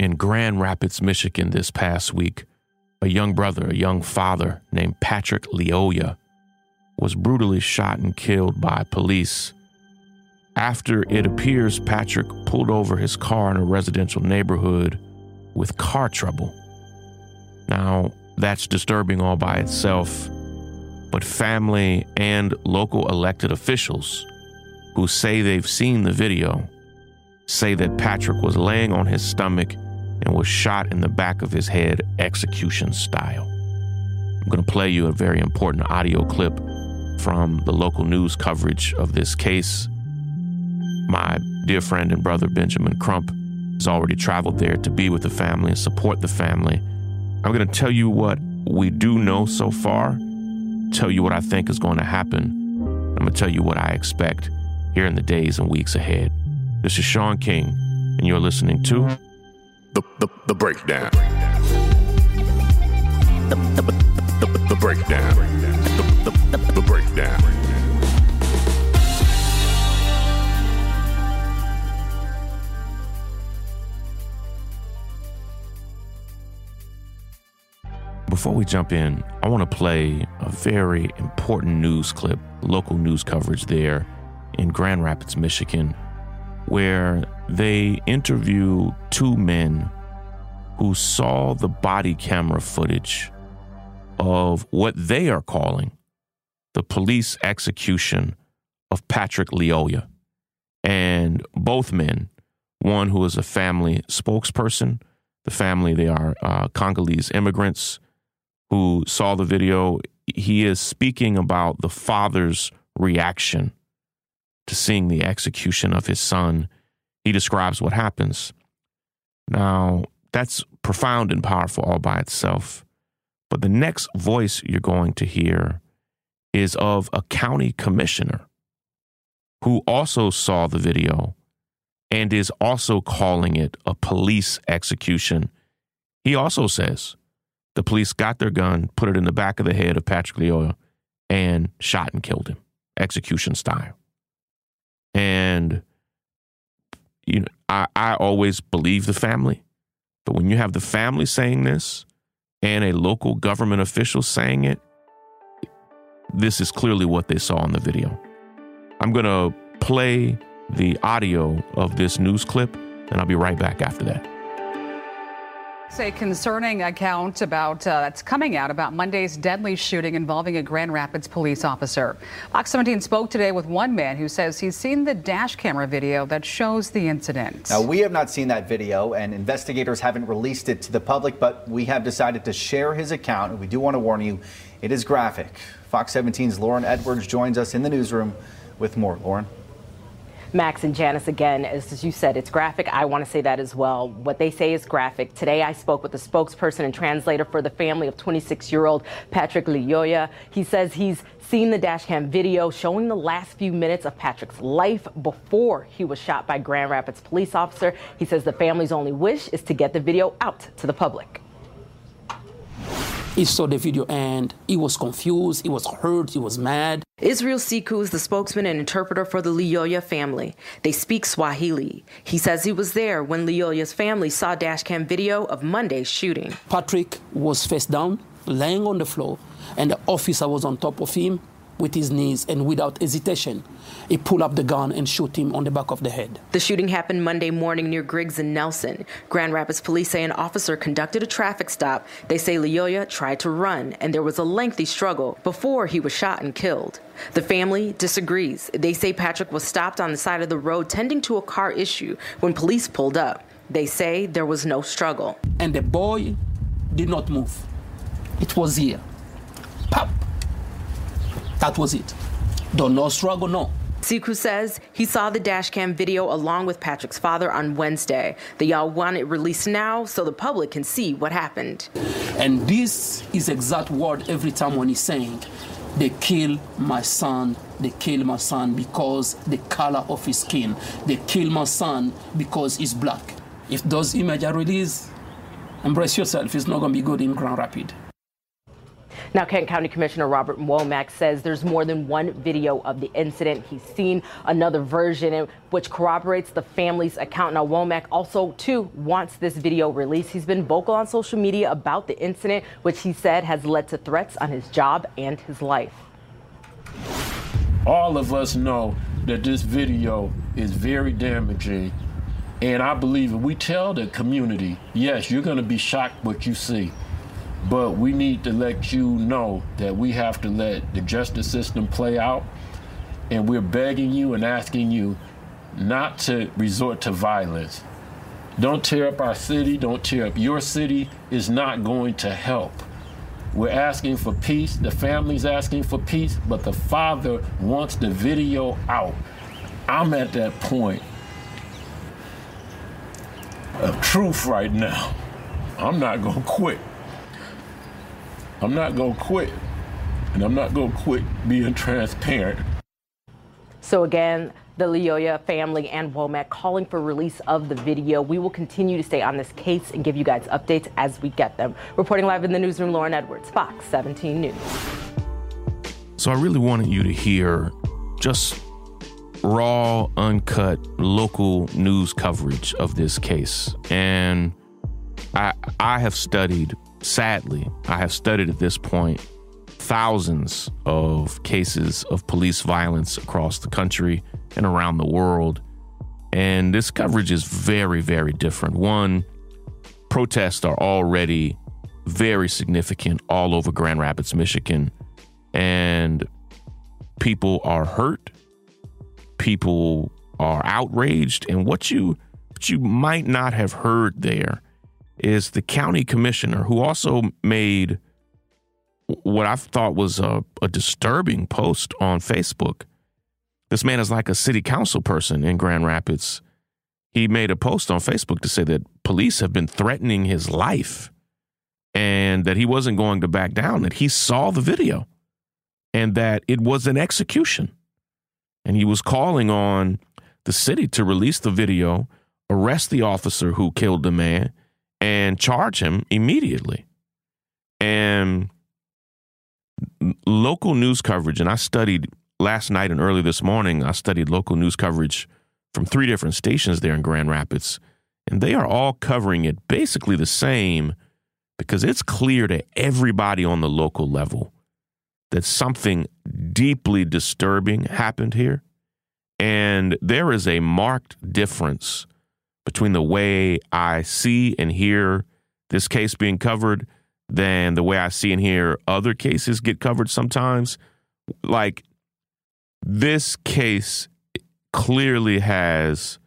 in Grand Rapids, Michigan this past week, a young brother, a young father named Patrick Lyoya, was brutally shot and killed by police after it appears Patrick pulled over his car in a residential neighborhood with car trouble. Now, that's disturbing all by itself, but family and local elected officials who say they've seen the video say that Patrick was laying on his stomach and was shot in the back of his head execution style. I'm going to play you a very important audio clip from the local news coverage of this case. My dear friend and brother Benjamin Crump has already traveled there to be with the family and support the family. I'm going to tell you what we do know so far, tell you what I think is going to happen. I'm going to tell you what I expect here in the days and weeks ahead. This is Shaun King, and you're listening to The, the, the Breakdown. The, the, the, the Breakdown. The, the, the, the Breakdown. Before we jump in, I want to play a very important news clip, local news coverage there in Grand Rapids, Michigan, where they interview two men who saw the body camera footage of what they are calling the police execution of Patrick Lyoya. And both men, one who is a family spokesperson, the family, they are uh, Congolese immigrants who saw the video. He is speaking about the father's reaction to seeing the execution of his son. He describes what happens. Now, that's profound and powerful all by itself. But the next voice you're going to hear is of a county commissioner who also saw the video and is also calling it a police execution. He also says the police got their gun, put it in the back of the head of Patrick Lyoya, and shot and killed him, execution style. And you know, I, I always believe the family, but when you have the family saying this and a local government official saying it, this is clearly what they saw in the video. I'm going to play the audio of this news clip, and I'll be right back after that. A concerning account about uh, that's coming out about Monday's deadly shooting involving a Grand Rapids police officer. Fox 17 spoke today with one man who says he's seen the dash camera video that shows the incident. Now, we have not seen that video, and investigators haven't released it to the public, but we have decided to share his account, and we do want to warn you, it is graphic. Fox 17's Lauren Edwards joins us in the newsroom with more. Lauren. Max and Janice, again, as you said, it's graphic. I want to say that as well. What they say is graphic. Today, I spoke with the spokesperson and translator for the family of 26 year old Patrick Lyoya. He says he's seen the dashcam video showing the last few minutes of Patrick's life before he was shot by Grand Rapids police officer. He says the family's only wish is to get the video out to the public. He saw the video and he was confused, he was hurt, he was mad. Israel Siku is the spokesman and interpreter for the Lyoya family. They speak Swahili. He says he was there when Lyoya's family saw dashcam video of Monday's shooting. Patrick was face down, laying on the floor, and the officer was on top of him with his knees and without hesitation, he pulled up the gun and shot him on the back of the head. The shooting happened Monday morning near Griggs and Nelson. Grand Rapids police say an officer conducted a traffic stop. They say Lyoya tried to run, and there was a lengthy struggle before he was shot and killed. The family disagrees. They say Patrick was stopped on the side of the road tending to a car issue when police pulled up. They say there was no struggle. And the boy did not move. It was here. That was it. Don't no struggle, no. Siku says he saw the dashcam video along with Patrick's father on Wednesday. They y'all want it released now so the public can see what happened. And this is exact word every time when he's saying, they kill my son, they kill my son because the color of his skin. They kill my son because he's black. If those images are released, embrace yourself. It's not going to be good in Grand Rapids. Now, Kent County Commissioner Robert Womack says there's more than one video of the incident. He's seen another version which corroborates the family's account. Now, Womack also, too, wants this video released. He's been vocal on social media about the incident, which he said has led to threats on his job and his life. All of us know that this video is very damaging. And I believe if we tell the community, yes, you're going to be shocked what you see. But we need to let you know that we have to let the justice system play out. And we're begging you and asking you not to resort to violence. Don't tear up our city, don't tear up your city, is not going to help. We're asking for peace, the family's asking for peace, but the father wants the video out. I'm at that point of truth right now. I'm not gonna quit. I'm not going to quit. And I'm not going to quit being transparent. So, again, the Lyoya family and Womack calling for release of the video. We will continue to stay on this case and give you guys updates as we get them. Reporting live in the newsroom, Lauren Edwards, Fox 17 News. So I really wanted you to hear just raw, uncut, local news coverage of this case. And I I have studied Sadly, I have studied at this point thousands of cases of police violence across the country and around the world. And this coverage is very, very different. One, protests are already very significant all over Grand Rapids, Michigan. And people are hurt, people are outraged. And what you what you might not have heard there is the county commissioner who also made what I thought was a, a, disturbing post on Facebook. This man is like a city council person in Grand Rapids. He made a post on Facebook to say that police have been threatening his life and that he wasn't going to back down, that he saw the video and that it was an execution. And he was calling on the city to release the video, arrest the officer who killed the man, and charge him immediately. And local news coverage, and I studied last night and early this morning, I studied local news coverage from three different stations there in Grand Rapids, and they are all covering it basically the same because it's clear to everybody on the local level that something deeply disturbing happened here. And there is a marked difference between the way I see and hear this case being covered than the way I see and hear other cases get covered sometimes. Like this case clearly has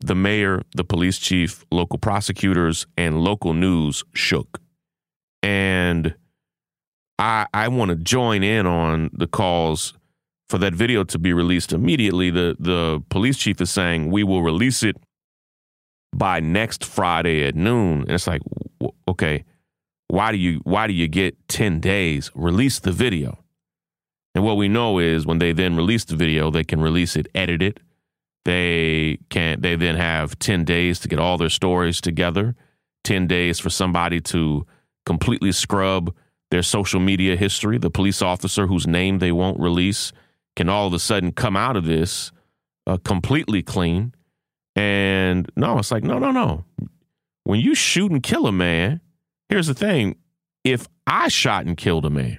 the mayor, the police chief, local prosecutors, and local news shook. And I I want to join in on the calls for that video to be released immediately. The the police chief is saying we will release it by next Friday at noon. And it's like, okay, why do you why do you get 10 days? Release the video. And what we know is when they then release the video, they can release it edited. They can they then have 10 days to get all their stories together, 10 days for somebody to completely scrub their social media history. The police officer whose name they won't release can all of a sudden come out of this uh, completely clean and no, it's like, no, no, no. When you shoot and kill a man, here's the thing if I shot and killed a man,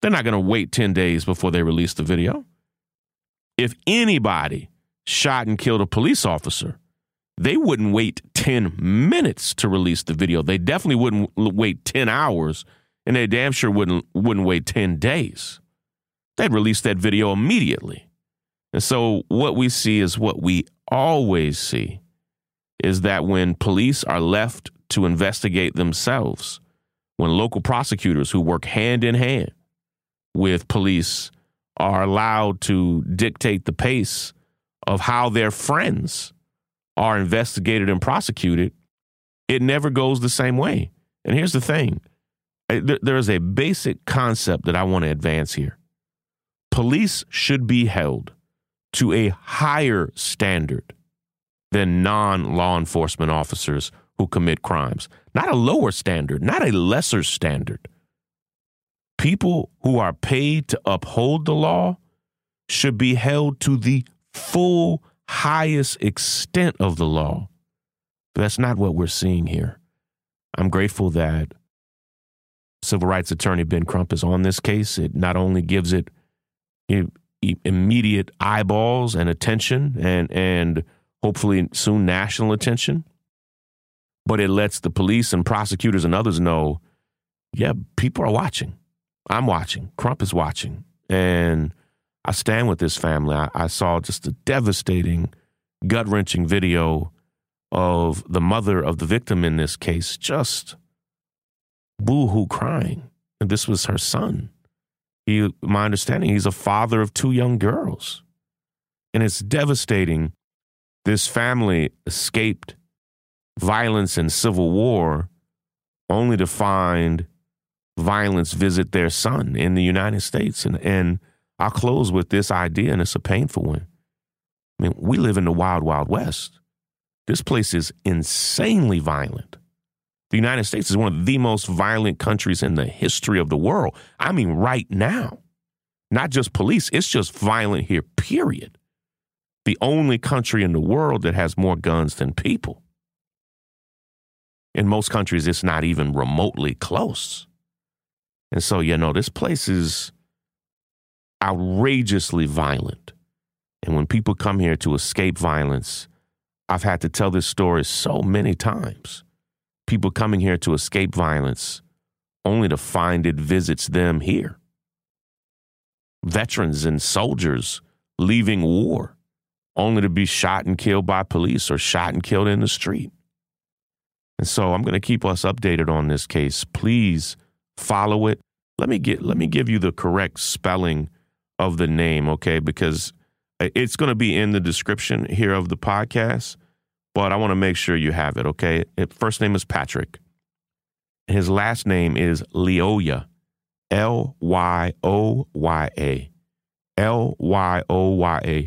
they're not going to wait 10 days before they release the video. If anybody shot and killed a police officer, they wouldn't wait 10 minutes to release the video. They definitely wouldn't wait 10 hours, and they damn sure wouldn't, wouldn't wait 10 days. They'd release that video immediately. And so what we see is what we always see is that when police are left to investigate themselves, when local prosecutors who work hand in hand with police are allowed to dictate the pace of how their friends are investigated and prosecuted, it never goes the same way. And here's the thing there is a basic concept that I want to advance here. Police should be held to a higher standard than non law enforcement officers who commit crimes. Not a lower standard, not a lesser standard, People who are paid to uphold the law should be held to the full highest extent of the law. But that's not what we're seeing here. I'm grateful that civil rights attorney Ben Crump is on this case. It not only gives it immediate eyeballs and attention and and hopefully soon national attention, but it lets the police and prosecutors and others know, yeah, people are watching. I'm watching. Crump is watching. And I stand with this family. I, I saw just a devastating, gut wrenching video of the mother of the victim in this case just boo hoo crying. And this was her son. He, my understanding, he's a father of two young girls. And it's devastating. This family escaped violence and civil war only to find violence visit their son in the United States. And, and I'll close with this idea, and it's a painful one. I mean, we live in the wild, wild west. This place is insanely violent. The United States is one of the most violent countries in the history of the world. I mean, right now. Not just police, it's just violent here, period. The only country in the world that has more guns than people. In most countries, it's not even remotely close. And so, you know, this place is outrageously violent. And when people come here to escape violence, I've had to tell this story so many times. People coming here to escape violence only to find it visits them here. Veterans and soldiers leaving war only to be shot and killed by police or shot and killed in the street. And so I'm going to keep us updated on this case. Please follow it. Let me get let me give you the correct spelling of the name, okay? Because it's going to be in the description here of the podcast, but I want to make sure you have it, okay? First name is Patrick. His last name is Lyoya, L Y O Y A. L Y O Y A.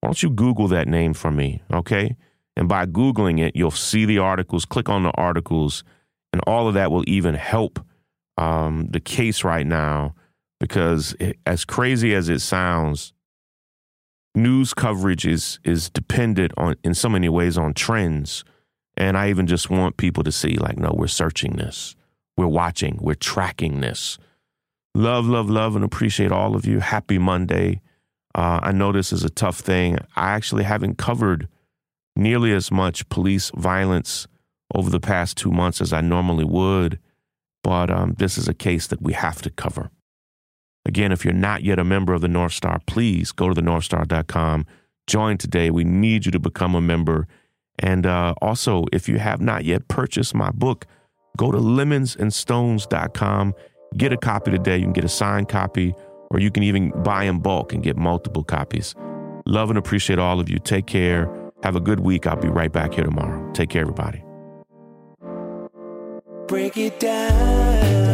Why don't you Google that name for me, okay? And by Googling it, you'll see the articles, click on the articles, and all of that will even help um, the case right now because it, as crazy as it sounds, news coverage is is dependent on in so many ways on trends. And I even just want people to see, like, no, we're searching this, we're watching, we're tracking this. Love, love, love, and appreciate all of you. Happy Monday. Uh, I know this is a tough thing. I actually haven't covered nearly as much police violence over the past two months as I normally would, but um, this is a case that we have to cover. Again, if you're not yet a member of the North Star, please go to thenorthstar.com. Join today. We need you to become a member. And uh, also, if you have not yet purchased my book, go to lemonsandstones.com. Get a copy today. You can get a signed copy, or you can even buy in bulk and get multiple copies. Love and appreciate all of you. Take care. Have a good week. I'll be right back here tomorrow. Take care, everybody. Break it down.